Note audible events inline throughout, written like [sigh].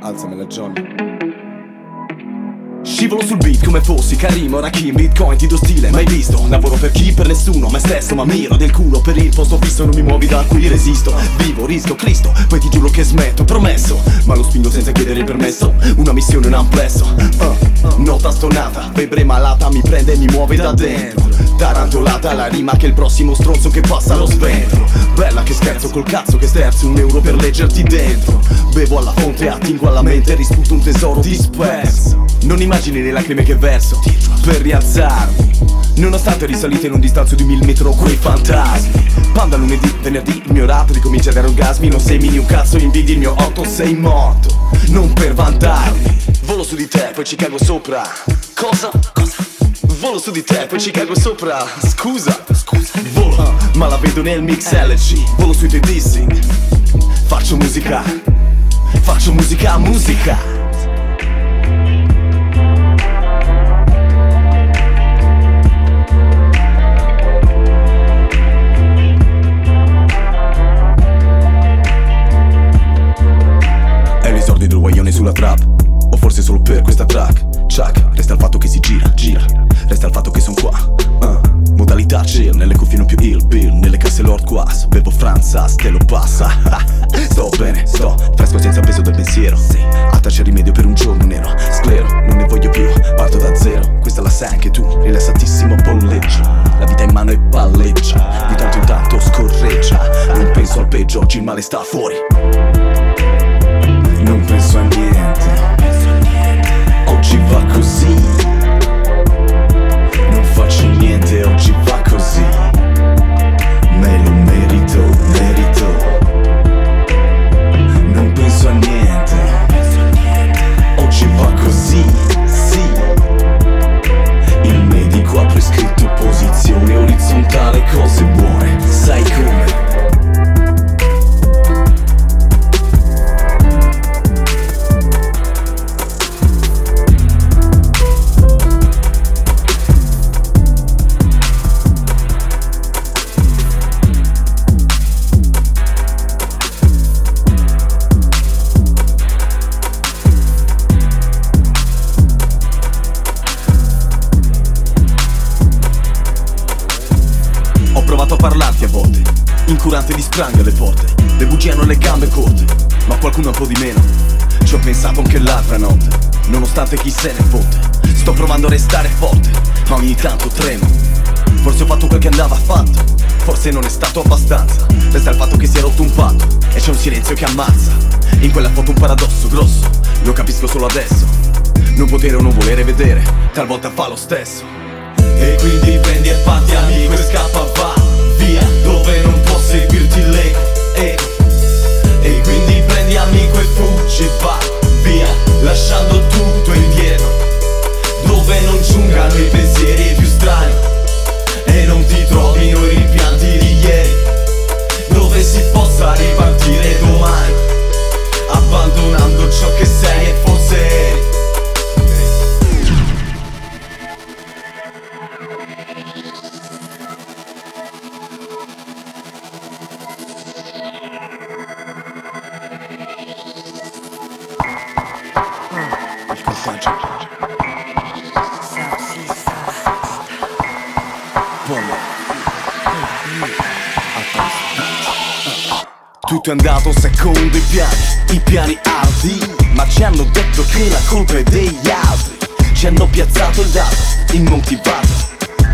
Alzamela Johnny. Scivolo sul beat come fossi Karim o Rakim Bitcoin ti do stile mai visto? Lavoro per chi, per nessuno, me stesso Ma miro del culo per il posto fisso Non mi muovi da qui resisto. Vivo, rischio, Cristo Poi ti giuro che smetto, promesso. Ma lo spingo senza chiedere il permesso Una missione, un amplesso. Uh, Nota stonata, febbre malata Mi prende e mi muove da dentro Tarantolata la rima che il prossimo stronzo che passa lo sventro Bella che scherzo col cazzo che sterzi un euro per leggerti dentro. Bevo alla fonte, attingo alla mente, risputo un tesoro disperso. Non immagini le lacrime che verso per rialzarmi. Nonostante risalite in un distanzio di mil metri quei fantasmi. Panda lunedì, venerdì, il mio rap ricomincia a dare orgasmi Non sei mini un cazzo, invidi il mio otto, sei morto. Non per vantarmi. Volo su di te, poi ci cago sopra. Cosa? Cosa? Volo su di te, poi ci cago sopra. Scusa, scusa, volo. Ma la vedo nel mix LG Volo sui tuoi dissing Faccio musica. Faccio musica, musica. Sulla trap. O forse solo per questa track. Chuck, resta il fatto che si gira, gira Resta il fatto che son qua. Uh. Modalità chill, nelle cuffie non più il bill Nelle casse Lord Quas, bevo Franza, te lo passa. [laughs] Sto bene, sto fresco senza peso del pensiero. Alta c'è rimedio per un giorno nero. Sclero, non ne voglio più, parto da zero. Questa la sai anche tu, rilassatissimo polleggio La vita in mano e palleggia Di tanto in tanto scorreggia. Non penso al peggio, oggi il male sta fuori Pensato anche l'altra notte, nonostante chi se ne fotte. Sto provando a restare forte, ma ogni tanto tremo. Forse ho fatto quel che andava fatto, forse non è stato abbastanza. Resta il fatto che si è rotto un patto e c'è un silenzio che ammazza. In quella foto un paradosso grosso, lo capisco solo adesso. Non potere o non volere vedere, talvolta fa lo stesso. E quindi prendi e fatti amico Tutto è andato secondo i piani, i piani ardi Ma ci hanno detto che la colpa è degli altri. Ci hanno piazzato il dato, immotivato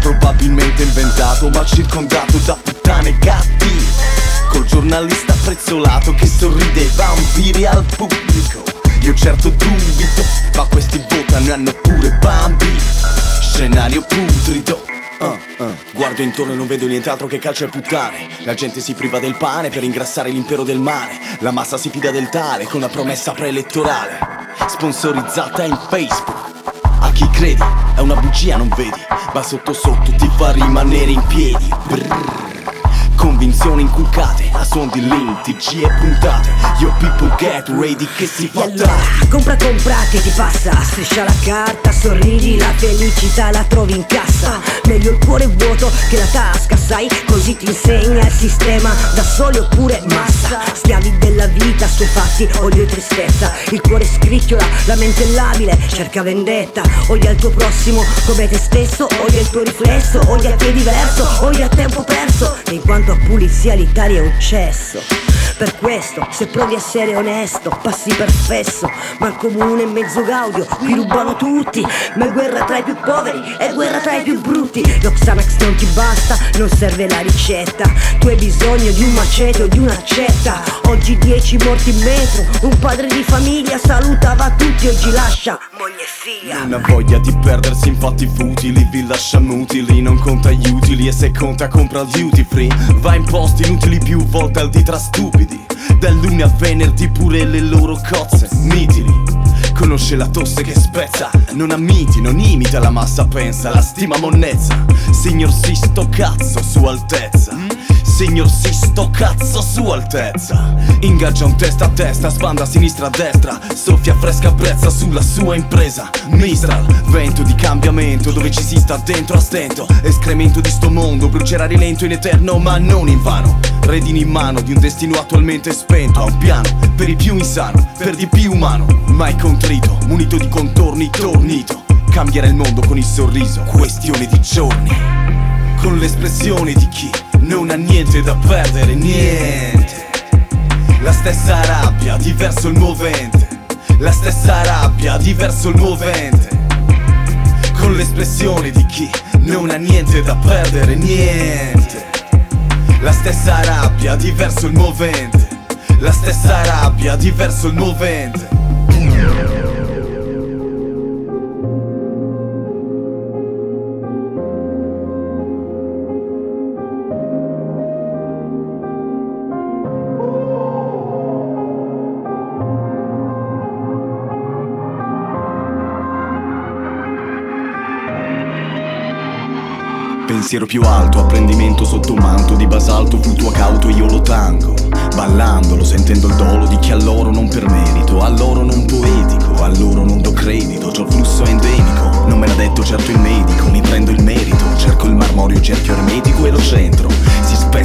Probabilmente inventato ma circondato da puttane gatti. Col giornalista prezzolato che sorride ai vampiri al pubblico. Io certo dubito, ma questi votano e hanno pure bambini Scenario putrido Ah. Guardo intorno e non vedo nient'altro che calcio e puttane La gente si priva del pane per ingrassare l'impero del mare La massa si fida del tale con una promessa preelettorale Sponsorizzata in Facebook A chi credi? È una bugia, non vedi? Ma sotto sotto ti fa rimanere in piedi Brrr. Convinzioni inculcate a suon di link, TG e puntate. Yo people get ready che si fa allora, compra compra che ti passa. Striscia la carta, sorridi, la felicità la trovi in cassa. Meglio il cuore vuoto che la tasca, sai? Così ti insegna il sistema da soli oppure massa. Schiavi della vita, fatti, odio e tristezza. Il cuore scricchiola, la mente è labile, cerca vendetta. Odia il tuo prossimo come te stesso Odia il tuo riflesso, odia che è diverso Odia tempo perso. E in quanto pulizia l'Italia è un cesso per questo, se provi a essere onesto, passi per fesso Ma comune è mezzo gaudio, qui rubano tutti Ma è guerra tra i più poveri, è guerra tra i più brutti. Lo Xanax non ti basta, non serve la ricetta Tu hai bisogno di un macete o di un'accetta Oggi dieci morti in metro, un padre di famiglia salutava tutti Oggi lascia moglie e figlia. Ha voglia di perdersi in fatti futili Vi lascia mutili, non conta gli utili E se conta compra il duty free. Va in posti inutili più volte al di tra stupidi stupidi Dal lunedì al venerdì pure le loro cozze. Mitili Conosce la tosse che spezza. Non ammiti, non imita la massa pensa La stima monnezza. Signor si sto cazzo su altezza Signor si sto cazzo su altezza. Ingaggia un testa a testa, spanda a sinistra a destra. Soffia fresca brezza sulla sua impresa. Mistral, vento di cambiamento Dove ci si sta dentro a stento. Escremento di sto mondo Brucerà rilento in eterno ma non in vano. Redini in mano di un destino attualmente spento A un piano. Per il più insano Per di più umano. Mai contrito, munito di contorni tornito. Cambierà il mondo con il sorriso Questione di giorni. Con l'espressione di chi non ha niente da perdere, niente. La stessa rabbia, diverso il movente. La stessa rabbia, diverso il movente. Con l'espressione di chi non ha niente da perdere, niente. La stessa rabbia, diverso il movente. La stessa rabbia, diverso il movente. Pensiero più alto, apprendimento sotto manto di basalto fluttua cauto io lo tango Ballandolo, sentendo il dolo di chi a loro non per merito A loro non poetico, a loro non do credito C'ho il flusso endemico, non me l'ha detto certo il medico Mi prendo il merito, cerco il marmorio cerchio ermetico e lo centro Si spezza il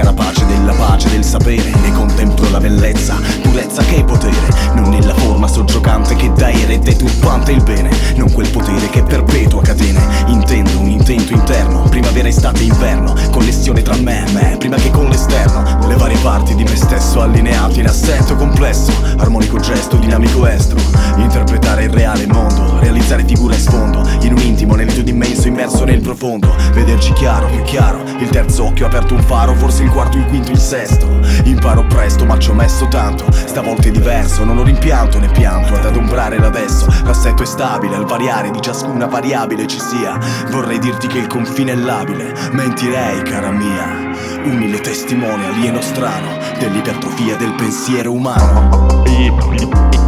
carapace della pace, del sapere Ne contemplo la bellezza, purezza che potere Non nella forma soggiocante che da erede turbante il bene Non quel potere che perpetua catene Intendo un intento interno primavera, estate, inverno Connessione tra me e me, prima che con l'esterno Le varie parti di me stesso allineate in assetto complesso Armonico gesto, dinamico estro Interpretare il reale mondo, realizzare figure a sfondo In un intimo, nell'etto immenso, immerso nel profondo Vederci chiaro, più chiaro Il terzo occhio aperto un faro, forse il quarto, il quinto, il sesto. Imparo presto, ma ci ho messo tanto. Stavolta è diverso, non ho rimpianto né pianto Ad adombrare l'adesso, l'assetto è stabile Al variare di ciascuna variabile ci sia. Vorrei dirti che il confine è labile. Mentirei, cara mia. Umile testimone alieno strano Dell'ipertrofia del pensiero umano. Yeah,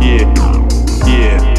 yeah, yeah.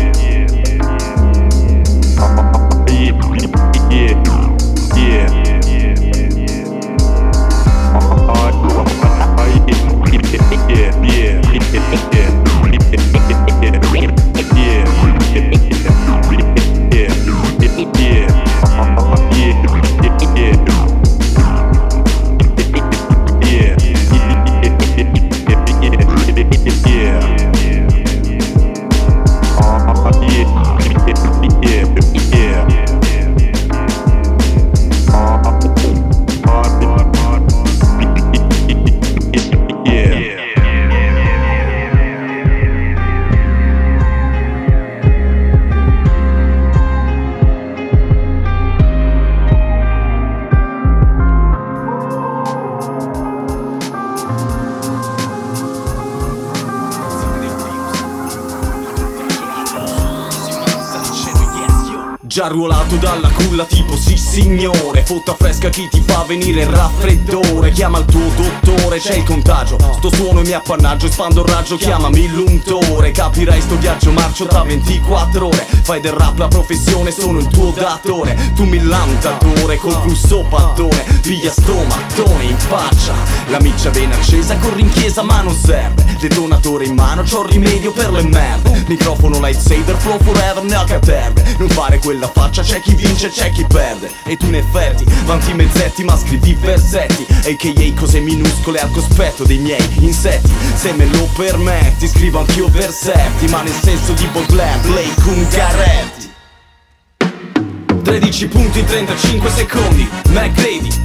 Già ruolato dalla culla tipo sì signore Fotta fresca chi ti fa venire il raffreddore? Chiama il tuo dottore, c'è il contagio Sto suono e mi appannaggio, espando il raggio Chiamami l'untore Capirai sto viaggio marcio tra 24 ore Fai del rap la professione, sono il tuo datore Tu mi lantatore col flusso pattone Piglia sto mattone in faccia La miccia ben accesa, corri in chiesa ma non serve Detonatore in mano, c'ho rimedio per le merde Microfono lightsaber, flow forever, ne caterve Non fare quella faccia, c'è chi vince, c'è chi perde. E tu in effetti, vanti mezzetti ma scrivi versetti. A.k.a. cose minuscole al cospetto dei miei insetti. Se me lo permetti, scrivo anch'io versetti Ma nel senso di Baudelaire, Blake Ungaretti 13 punti in 35 secondi, McGrady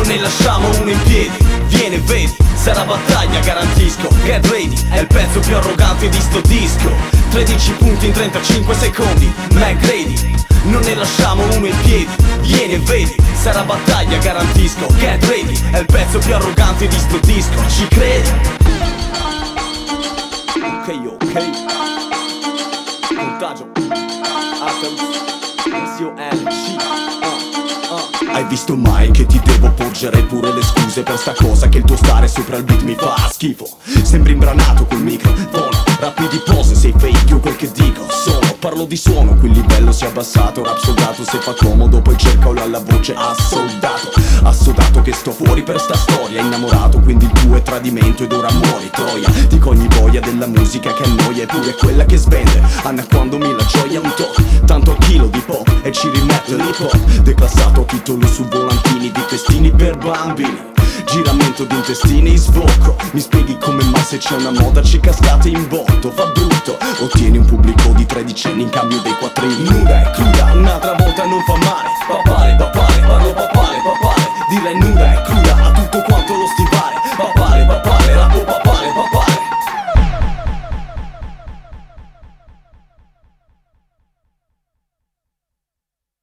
Non ne lasciamo uno in piedi, viene vedi Sarà battaglia garantisco, get ready È il pezzo più arrogante di sto disco. 13 punti in 35 secondi, McGrady Non ne lasciamo uno in piedi, vieni e vedi Sarà battaglia garantisco, get ready È il pezzo più arrogante di sto disco, ci credi? Ok, ok. Contagio. Uh, uh. Hai visto mai che ti devo porgere pure le scuse per sta cosa Che il tuo stare sopra il beat mi fa schifo? Sembri imbranato col microfono Rapidi pose, sei fake, io quel che dico sono Parlo di suono, qui il livello si è abbassato Rap soldato, se fa comodo poi cerca la voce Assoldato, assodato che sto fuori per sta storia Innamorato, quindi il tuo è tradimento ed ora muori Troia. Dico ogni voglia della musica che annoia Eppure quella che svende Annacquandomi la gioia un to' Tanto a chilo di pop e ci rimetto l'hip hop Declassato titolo su volantini di festini per bambini. Giramento di intestini, sbocco. Mi spieghi come mai se c'è una moda ci cascate in botto. Fa brutto, ottieni un pubblico di tredicenni in cambio dei quattrini. Nuda e cruda, un'altra volta non fa male. Papale, papale, parlo papale, papale Dirla è nuda e cruda a tutto quanto lo stivale. Papale, papale, la papale, papale.